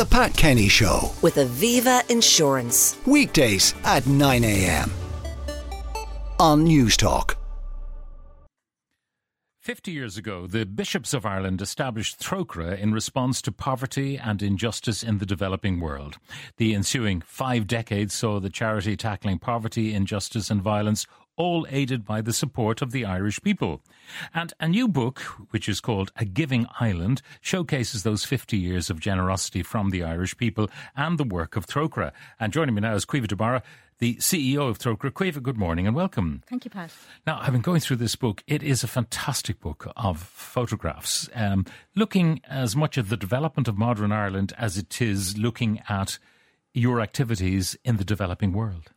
The Pat Kenny Show. With Aviva Insurance. Weekdays at 9 a.m. on Newstalk. 50 years ago, the bishops of Ireland established Trócaire in response to poverty and injustice in the developing world. The ensuing five decades saw the charity tackling poverty, injustice, and violence all aided by the support of the Irish people. And a new book, which is called A Giving Island, showcases those 50 years of generosity from the Irish people and the work of Trócaire. And joining me now is Caoimhe de Barra, the CEO of Trócaire. Caoimhe, good morning and welcome. Thank you, Pat. Now, I've been going through this book. It is a fantastic book of photographs, um, looking as much at the development of modern Ireland as it is looking at your activities in the developing world.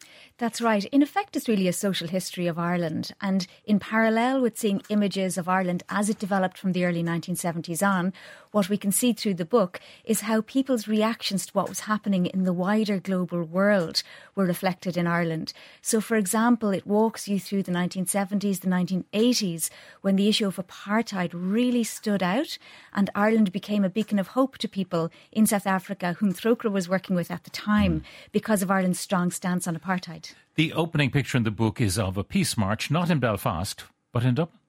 That's right. In effect, it's really a social history of Ireland. And in parallel with seeing images of Ireland as it developed from the early 1970s on, what we can see through the book is how people's reactions to what was happening in the wider global world were reflected in Ireland. So, for example, it walks you through the 1970s, the 1980s, when the issue of apartheid really stood out, and Ireland became a beacon of hope to people in South Africa, whom Trócaire was working with at the time, hmm. because of Ireland's strong stance on apartheid. The opening picture in the book is of a peace march, not in Belfast, but in Dublin.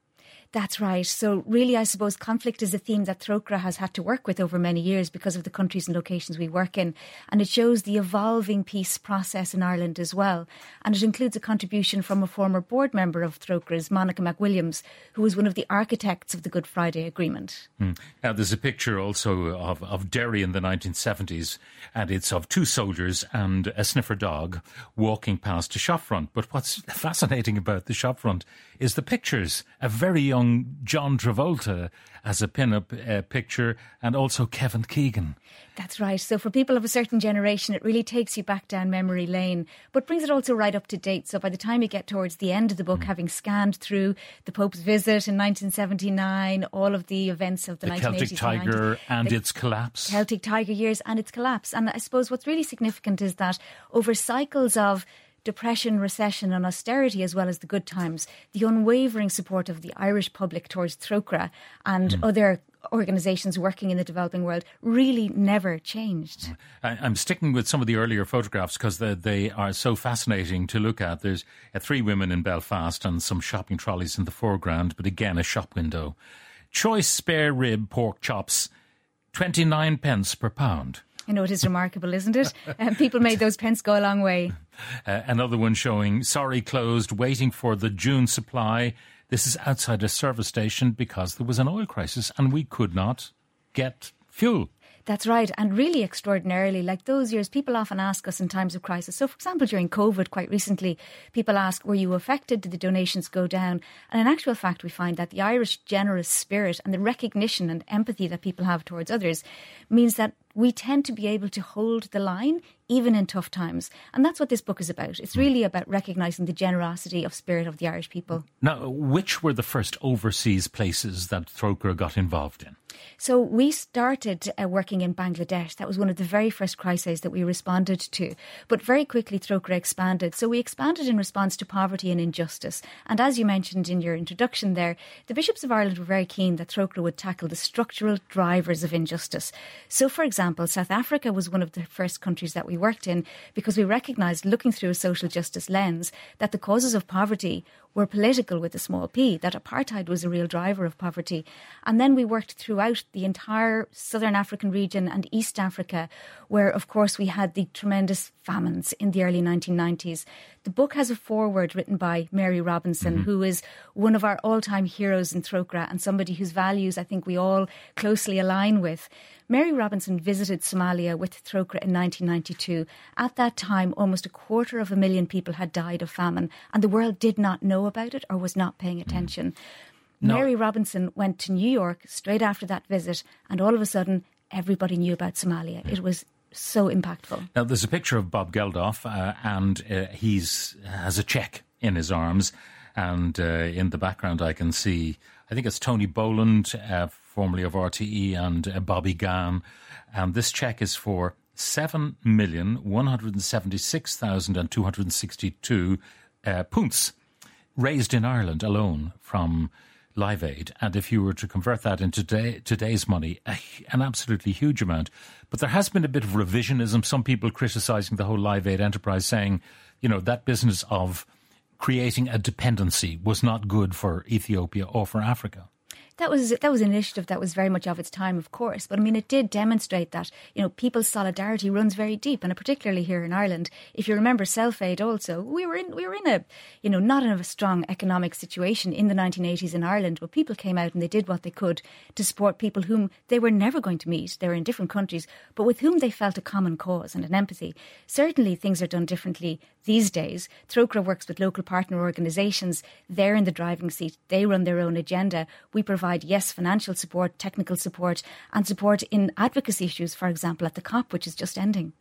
That's right. So, really, I suppose conflict is a theme that Trócaire has had to work with over many years because of the countries and locations we work in. And it shows the evolving peace process in Ireland as well. And it includes a contribution from a former board member of Trócaire's, Monica McWilliams, who was one of the architects of the Good Friday Agreement. Hmm. Now, there's a picture also of, of Derry in the 1970s, and it's of two soldiers and a sniffer dog walking past a shopfront. But what's fascinating about the shopfront is the pictures. A very young John Travolta as a pin-up uh, picture, and also Kevin Keegan. That's right. So for people of a certain generation, it really takes you back down memory lane, but brings it also right up to date. So by the time you get towards the end of the book, mm. having scanned through the Pope's visit in 1979, all of the events of the, the Celtic Tiger and its collapse, Celtic Tiger years and its collapse, and I suppose what's really significant is that over cycles of depression, recession, and austerity, as well as the good times, the unwavering support of the Irish public towards Trócaire and mm. other organisations working in the developing world really never changed. I'm sticking with some of the earlier photographs because they are so fascinating to look at. There's uh, three women in Belfast and some shopping trolleys in the foreground, but again, a shop window. Choice spare rib pork chops, 29 pence per pound. I know it is remarkable, isn't it? Um, people made those pence go a long way. Uh, another one showing sorry closed, waiting for the June supply. This is outside a service station because there was an oil crisis and we could not get fuel. That's right. And really extraordinarily, like those years, people often ask us in times of crisis. So, for example, during COVID, quite recently, people ask, were you affected? Did the donations go down? And in actual fact, we find that the Irish generous spirit and the recognition and empathy that people have towards others means that we tend to be able to hold the line even in tough times. And that's what this book is about. It's really about recognising the generosity of spirit of the Irish people. Now, which were the first overseas places that Trócaire got involved in? So we started uh, working in Bangladesh. That was one of the very first crises that we responded to. But very quickly, Trócaire expanded. So we expanded in response to poverty and injustice. And as you mentioned in your introduction there, the bishops of Ireland were very keen that Trócaire would tackle the structural drivers of injustice. So, for example, South Africa was one of the first countries that we we worked in because we recognised, looking through a social justice lens, that the causes of poverty were political with a small p, that apartheid was a real driver of poverty. And then we worked throughout the entire southern African region and East Africa, where, of course, we had the tremendous famines in the early 1990s. The book has a foreword written by Mary Robinson, mm-hmm. who is one of our all time heroes in Trócaire and somebody whose values I think we all closely align with. Mary Robinson visited Somalia with Trócaire in 1992. At that time, almost a quarter of a million people had died of famine, and the world did not know about it or was not paying mm. attention. Mm. No. Mary Robinson went to New York straight after that visit, and all of a sudden, everybody knew about Somalia. It was so impactful. Now, there's a picture of Bob Geldof, uh, and uh, he's has a check in his arms, and uh, in the background, I can see, I think it's Tony Boland, uh, formerly of RTE, and uh, Bobby Gann. And this check is for seven million one hundred seventy six thousand and two hundred sixty two uh, raised in Ireland alone from Live Aid, and if you were to convert that into today, today's money, an absolutely huge amount. But there has been a bit of revisionism. Some people criticising the whole Live Aid enterprise, saying, you know, that business of creating a dependency was not good for Ethiopia or for Africa that was that was an initiative that was very much of its time, of course. But I mean, it did demonstrate that you know people's solidarity runs very deep, and particularly here in Ireland. If you remember Self Aid, also we were in we were in a you know not in a strong economic situation in the 1980s in Ireland, but people came out and they did what they could to support people whom they were never going to meet. They were in different countries, but with whom they felt a common cause and an empathy. Certainly, things are done differently these days. Trócaire works with local partner organisations. They're in the driving seat. They run their own agenda. We provide provide, yes, financial support, technical support, and support in advocacy issues, for example, at the COP, which is just ending.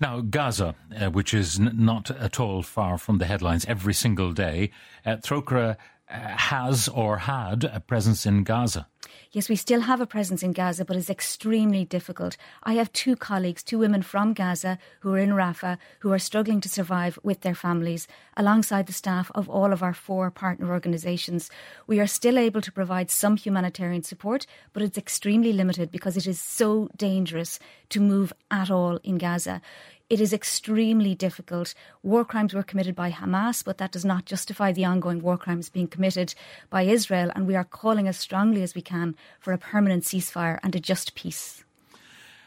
Now, Gaza, uh, which is n- not at all far from the headlines every single day, uh, uh, Uh, has or had a presence in Gaza. Yes, we still have a presence in Gaza, but it's extremely difficult. I have two colleagues, two women from Gaza who are in Rafah, who are struggling to survive with their families, alongside the staff of all of our four partner organisations. We are still able to provide some humanitarian support, but it's extremely limited because it is so dangerous to move at all in Gaza. It is extremely difficult. War crimes were committed by Hamas, but that does not justify the ongoing war crimes being committed by Israel. And we are calling as strongly as we can for a permanent ceasefire and a just peace.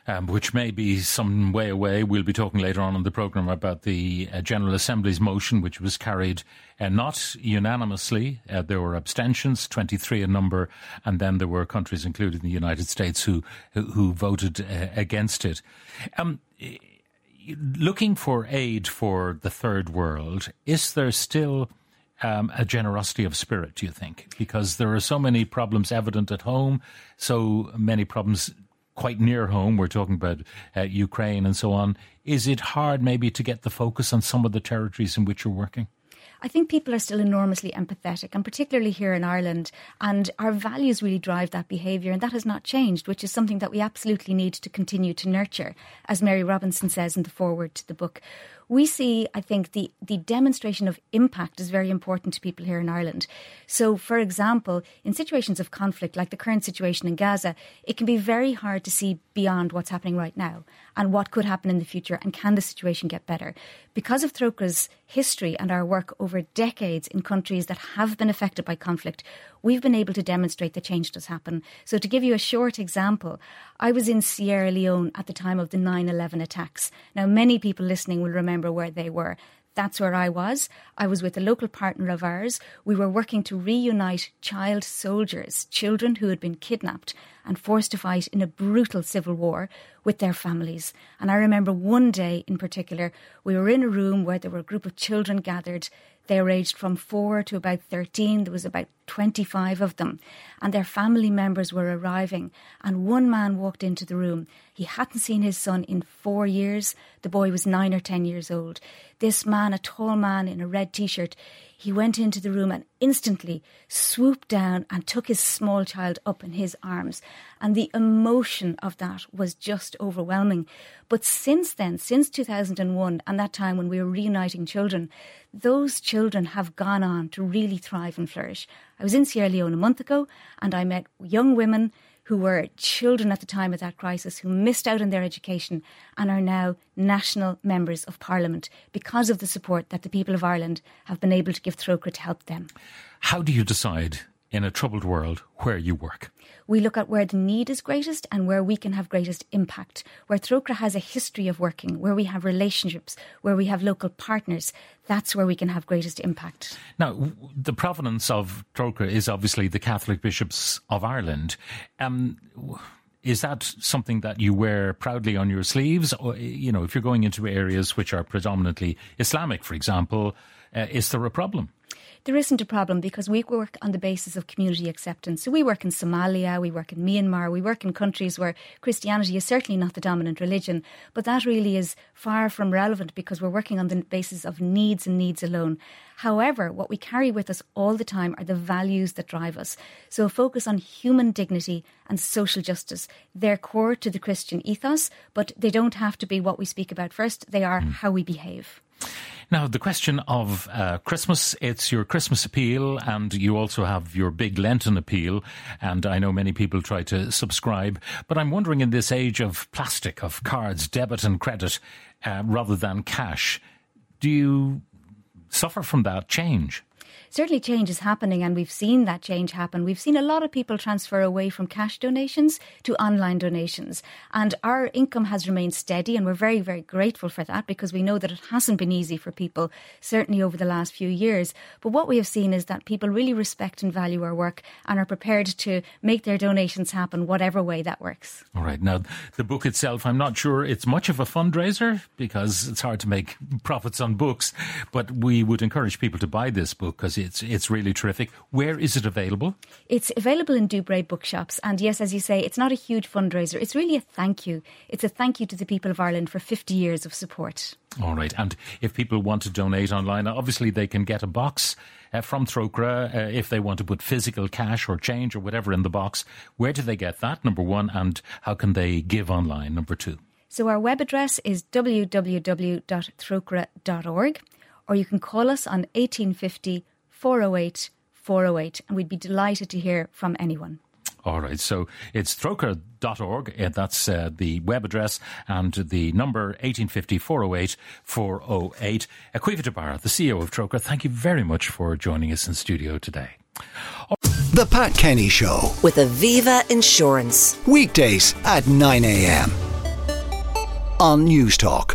Um, which may be some way away. We'll be talking later on in the programme about the uh, General Assembly's motion, which was carried uh, not unanimously. Uh, there were abstentions, 23 in number, and then there were countries, including the United States, who who, voted uh, against it. Um, looking for aid for the third world, is there still um, a generosity of spirit, do you think? Because there are so many problems evident at home, so many problems quite near home. We're talking about uh, Ukraine and so on. Is it hard maybe to get the focus on some of the territories in which you're working? I think people are still enormously empathetic, and particularly here in Ireland. And our values really drive that behaviour, and that has not changed, which is something that we absolutely need to continue to nurture, as Mary Robinson says in the foreword to the book we see, I think, the, the demonstration of impact is very important to people here in Ireland. So, for example, in situations of conflict, like the current situation in Gaza, it can be very hard to see beyond what's happening right now and what could happen in the future and can the situation get better. Because of Trócaire's history and our work over decades in countries that have been affected by conflict, we've been able to demonstrate that change does happen. So, to give you a short example, I was in Sierra Leone at the time of the 9 11 attacks. Now, many people listening will remember where they were. That's where I was. I was with a local partner of ours. We were working to reunite child soldiers, children who had been kidnapped and forced to fight in a brutal civil war with their families. And I remember one day in particular, we were in a room where there were a group of children gathered. They ranged from four to about 13. There was about 25 of them. And their family members were arriving. And one man walked into the room. He hadn't seen his son in four years. The boy was nine or 10 years old. This man, a tall man in a red t shirt, he went into the room and instantly swooped down and took his small child up in his arms. And the emotion of that was just overwhelming. But since then, since 2001 and that time when we were reuniting children, those children have gone on to really thrive and flourish. I was in Sierra Leone a month ago and I met young women who were children at the time of that crisis who missed out on their education and are now national members of parliament because of the support that the people of Ireland have been able to give Trócaire to help them. How do you decide in a troubled world where you work? We look at where the need is greatest and where we can have greatest impact. Where Trócaire has a history of working, where we have relationships, where we have local partners, that's where we can have greatest impact. Now, the provenance of Trócaire is obviously the Catholic bishops of Ireland. Um, is that something that you wear proudly on your sleeves? Or, you know, if you're going into areas which are predominantly Islamic, for example, uh, is there a problem? There isn't a problem because we work on the basis of community acceptance. So we work in Somalia, we work in Myanmar, we work in countries where Christianity is certainly not the dominant religion, but that really is far from relevant because we're working on the basis of needs and needs alone. However, what we carry with us all the time are the values that drive us. So a focus on human dignity and social justice. They're core to the Christian ethos, but they don't have to be what we speak about first. They are mm. how we behave. Now, the question of uh, Christmas, it's your Christmas appeal, and you also have your big Lenten appeal. And I know many people try to subscribe, but I'm wondering in this age of plastic, of cards, debit and credit, uh, rather than cash, do you suffer from that change? Certainly change is happening and we've seen that change happen. We've seen a lot of people transfer away from cash donations to online donations. And our income has remained steady and we're very, very grateful for that because we know that it hasn't been easy for people, certainly over the last few years. But what we have seen is that people really respect and value our work and are prepared to make their donations happen whatever way that works. All right. Now, the book itself, I'm not sure it's much of a fundraiser because it's hard to make profits on books, but we would encourage people to buy this book because it's it's really terrific. Where is it available? It's available in Dubray bookshops, and yes, as you say, it's not a huge fundraiser. It's really a thank you. It's a thank you to the people of Ireland for 50 years of support. All right, and if people want to donate online, obviously they can get a box. Uh, from Trócaire, uh, if they want to put physical cash or change or whatever in the box, where do they get that? Number one, and how can they give online? Number two. So our web address is www.trócaire.org, or you can call us on 1850 408 408, and we'd be delighted to hear from anyone. All right, so it's trócaire.org, uh, that's uh, the web address, and the number 1850 408 408. Caoimhe de the CEO of Trócaire, thank you very much for joining us in studio today. The Pat Kenny Show with Aviva Insurance. Weekdays at 9 a.m. on Newstalk.